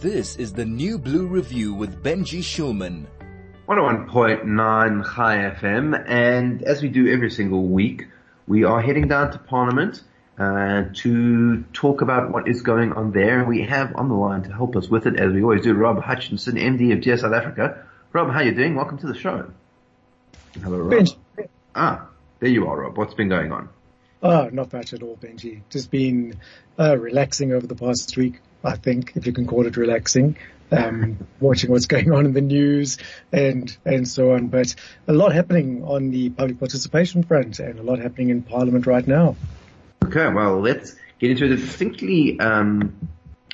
This is the New Blue Review with Benji Shulman. 101.9 Chai FM, and as we do every single week, we are heading down to Parliament uh, to talk about what is going on there. We have on the line to help us with it, as we always do, Rob Hutchinson, MD of Dear South Africa. Rob, how are you doing? Welcome to the show. Hello, Rob. Benji. Ah, there you are, Rob. What's been going on? Oh, not much at all, Benji. Just been uh, relaxing over the past week, I think, if you can call it relaxing. Um, watching what's going on in the news and and so on. But a lot happening on the public participation front, and a lot happening in Parliament right now. Okay, well, let's get into a distinctly um,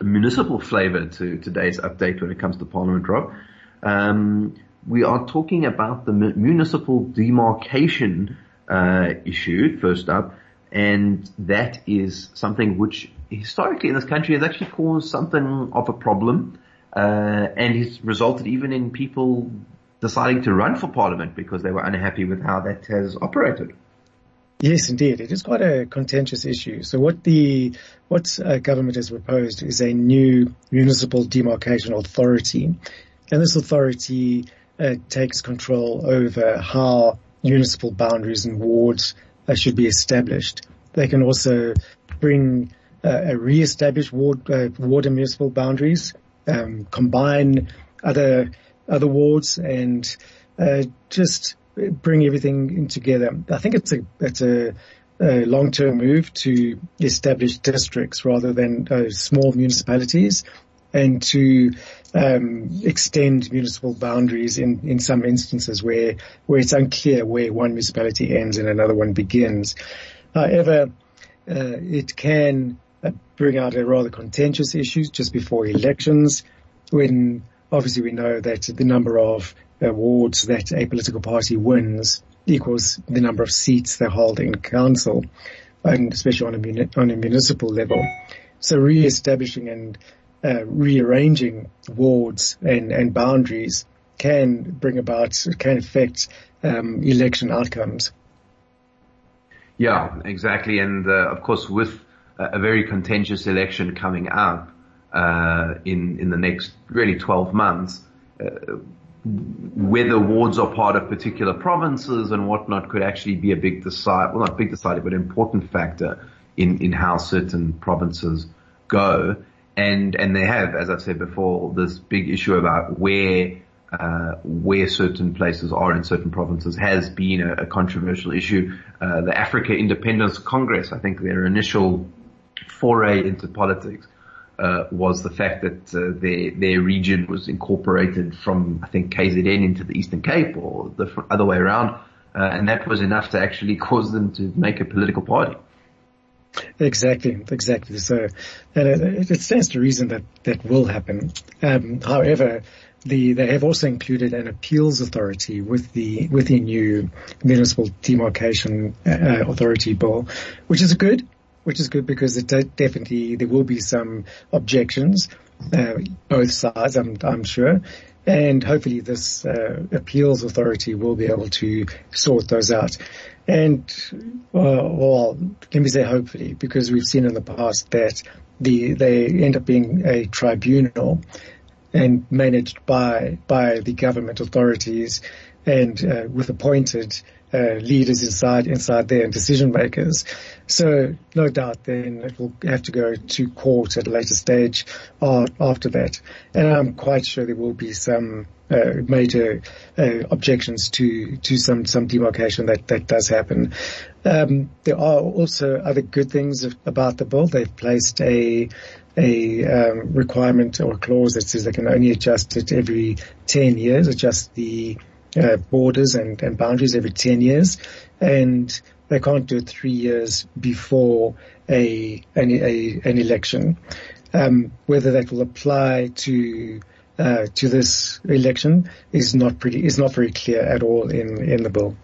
municipal flavour to today's update when it comes to Parliament, Rob. Um, we are talking about the municipal demarcation uh, issue first up and that is something which historically in this country has actually caused something of a problem, uh, and has resulted even in people deciding to run for parliament because they were unhappy with how that has operated. Yes, indeed. It is quite a contentious issue. So what the, what uh, government has proposed is a new municipal demarcation authority. And this authority uh, takes control over how municipal boundaries and wards uh, should be established. They can also bring uh, re-established ward, uh, ward and municipal boundaries, um, combine other other wards, and uh, just bring everything in together. I think it's a it's a, a long-term move to establish districts rather than uh, small municipalities and to um, extend municipal boundaries in, in some instances where where it's unclear where one municipality ends and another one begins. However, uh, it can bring out a rather contentious issues just before elections, when obviously we know that the number of awards that a political party wins equals the number of seats they hold in council, and especially on a, on a municipal level. So re-establishing and uh, rearranging wards and, and boundaries can bring about, can affect um, election outcomes. Yeah, exactly. And uh, of course, with a very contentious election coming up uh, in in the next really 12 months, uh, whether wards are part of particular provinces and whatnot could actually be a big decide, well, not big decider, but important factor in in how certain provinces go and and they have, as I've said before, this big issue about where uh, where certain places are in certain provinces has been a, a controversial issue. Uh, the Africa Independence Congress, I think their initial foray into politics uh, was the fact that uh, their their region was incorporated from I think KZN into the Eastern Cape or the other way around, uh, and that was enough to actually cause them to make a political party. Exactly, exactly. So, and it, it stands to reason that that will happen. Um, however, the, they have also included an appeals authority with the with the new municipal demarcation uh, authority bill, which is good, which is good because it definitely there will be some objections, uh, both sides, I'm I'm sure, and hopefully this uh, appeals authority will be able to sort those out. And uh, well, let me say hopefully, because we've seen in the past that the they end up being a tribunal and managed by by the government authorities and uh, with appointed uh, leaders inside inside there and decision makers. So no doubt then it will have to go to court at a later stage uh, after that. And I'm quite sure there will be some uh, major uh, objections to to some some demarcation that that does happen. Um, there are also other good things about the bill. They've placed a a um, requirement or clause that says they can only adjust it every 10 years, adjust the uh, borders and, and boundaries every 10 years. And they can't do it three years before a, an, a, an election. Um, whether that will apply to uh, to this election is not pretty is not very clear at all in in the bill.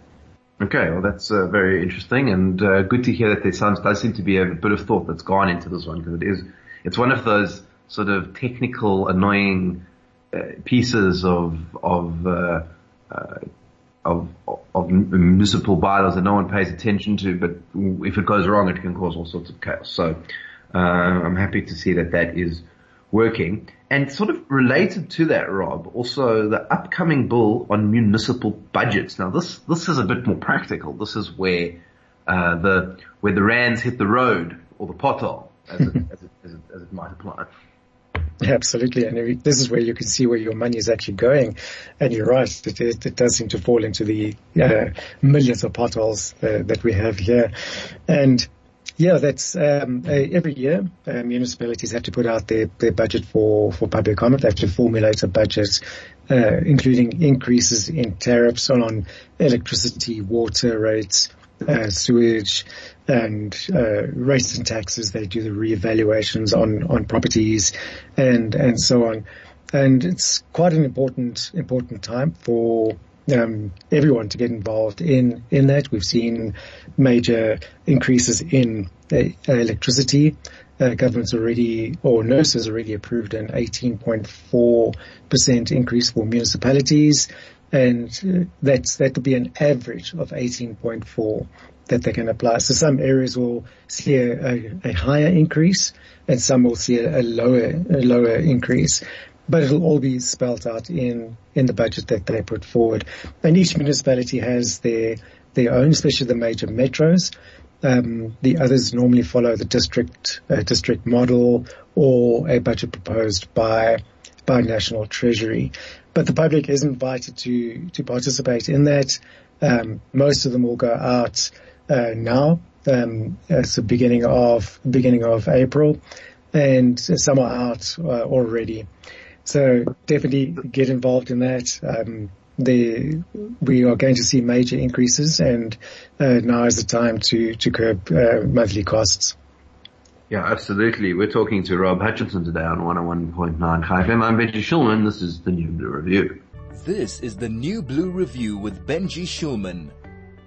Okay, well that's uh, very interesting and uh, good to hear that there sounds does seem to be a bit of thought that's gone into this one because it is it's one of those sort of technical annoying uh, pieces of of uh, of, of municipal bylaws that no one pays attention to, but if it goes wrong, it can cause all sorts of chaos. So uh, I'm happy to see that that is working. And sort of related to that, Rob, also the upcoming bill on municipal budgets. Now this, this is a bit more practical. This is where, uh, the, where the rands hit the road or the pothole as it, as it, as it, as it might apply. Absolutely, and this is where you can see where your money is actually going. And you're right, it, it, does seem to fall into the uh, millions of potholes uh, that we have here. And yeah, that's um, every year uh, municipalities have to put out their, their budget for, for public comment. They have to formulate a budget, uh, including increases in tariffs on, on electricity, water rates, uh, sewage, and uh, rates and taxes. They do the reevaluations on on properties, and and so on. And it's quite an important important time for um, everyone to get involved in in that. We've seen major increases in uh, electricity. Uh, government's already, or NERSA already approved an 18.4% increase for municipalities. And uh, that's, that will be an average of 18.4 that they can apply. So some areas will see a, a, a higher increase and some will see a, a lower, a lower increase but it'll all be spelled out in, in the budget that they put forward. And each municipality has their, their own, especially the major metros. Um, the others normally follow the district, uh, district model or a budget proposed by, by National Treasury. But the public is invited to, to participate in that. Um, most of them will go out, now, um, it's the beginning of, beginning of April and some are out uh, already. So definitely get involved in that. Um, the, we are going to see major increases and uh, now is the time to, to curb uh, monthly costs. Yeah, absolutely. We're talking to Rob Hutchinson today on 101.9 FM. I'm Benji Shulman. This is the New Blue Review. This is the New Blue Review with Benji Shulman.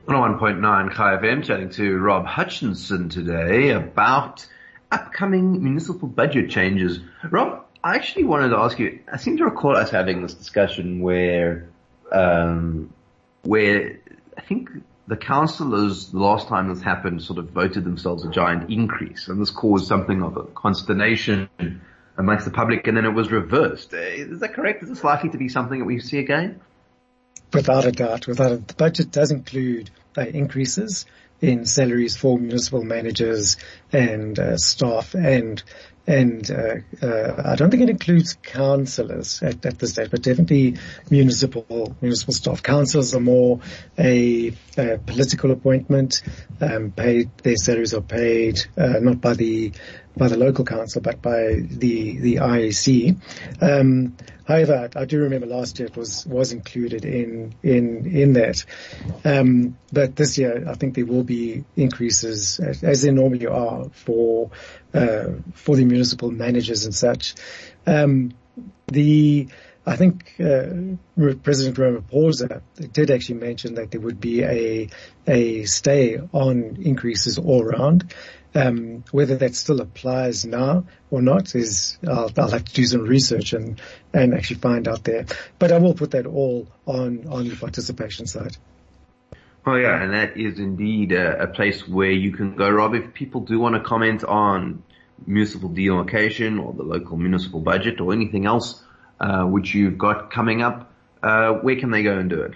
101.9 FM chatting to Rob Hutchinson today about upcoming municipal budget changes. Rob, I actually wanted to ask you. I seem to recall us having this discussion where, um, where I think the councillors the last time this happened sort of voted themselves a giant increase, and this caused something of a consternation amongst the public, and then it was reversed. Uh, is that correct? Is this likely to be something that we see again? Without a doubt, without a, the budget does include uh, increases in salaries for municipal managers and uh, staff and and uh, uh, I don't think it includes councillors at, at, this stage, but definitely municipal municipal staff. Councillors are more a, a political appointment. Um, paid their salaries are paid uh, not by the by the local council, but by the the IEC. Um, however, I do remember last year it was was included in in in that. Um, but this year, I think there will be increases as, as there normally are for uh, for the municipal managers and such. Um, the I think uh, President Ramaphosa did actually mention that there would be a a stay on increases all around. Um, whether that still applies now or not is I'll, I'll, have to do some research and and actually find out there. But I will put that all on on the participation side. Oh yeah, and that is indeed a, a, place where you can go, Rob. If people do want to comment on municipal demarcation or the local municipal budget or anything else uh, which you've got coming up, uh, where can they go and do it?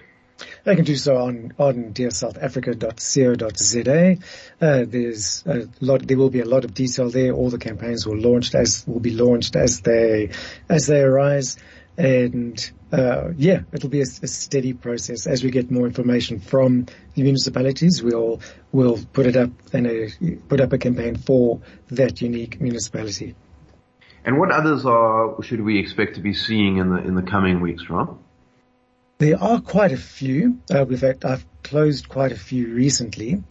They can do so on, on dearsouthafrica.co.za. Uh, there's a lot, there will be a lot of detail there. All the campaigns will launched as, will be launched as they, as they arise. And, uh, yeah, it'll be a, a, steady process. As we get more information from the municipalities, we'll, we'll put it up and put up a campaign for that unique municipality. And what others are, should we expect to be seeing in the, in the coming weeks, Rob? There are quite a few. Uh, in fact, I've closed quite a few recently.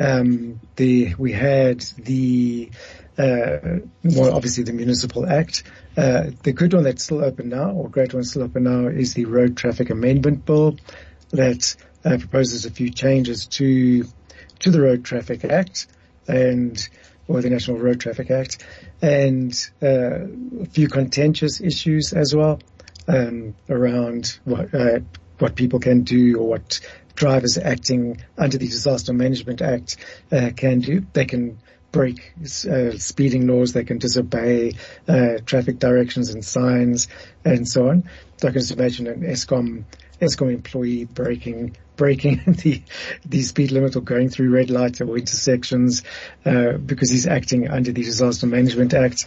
Um, the, we had the, uh, well, obviously the Municipal Act. Uh, the good one that's still open now, or great one still open now, is the Road Traffic Amendment Bill that uh, proposes a few changes to to the Road Traffic Act and or the National Road Traffic Act, and uh, a few contentious issues as well um, around what, uh, what people can do or what drivers acting under the Disaster Management Act uh, can do. They can break uh, speeding laws, they can disobey uh, traffic directions and signs, and so on. So I can just imagine an Eskom Eskom employee breaking breaking the the speed limit or going through red lights or intersections uh, because he's acting under the Disaster Management Act,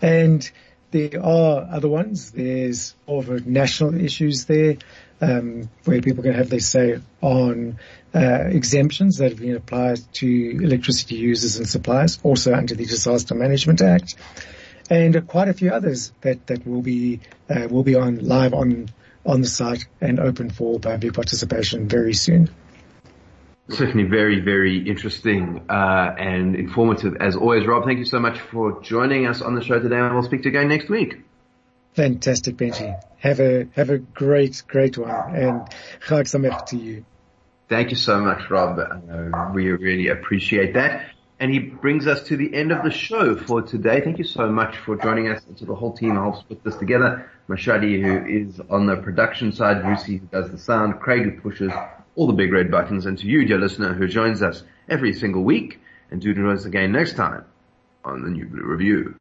and there are other ones. There's over national issues there um, where people can have their say on uh, exemptions that have been applied to electricity users and suppliers, also under the Disaster Management Act, and quite a few others that that will be uh, will be on live on on the site and open for public participation very soon. Certainly very, very interesting uh, and informative as always. Rob, thank you so much for joining us on the show today and we'll speak to you again next week. Fantastic, Benji. Have a, have a great, great one and Chag Sameach to you. Thank you so much, Rob. Uh, we really appreciate that. And he brings us to the end of the show for today. Thank you so much for joining us and to the whole team who helps put this together. Mashadi, who is on the production side, Lucy, who does the sound, Craig, who pushes all the big red buttons, and to you, dear listener, who joins us every single week. And do join us again next time on the New Blue Review.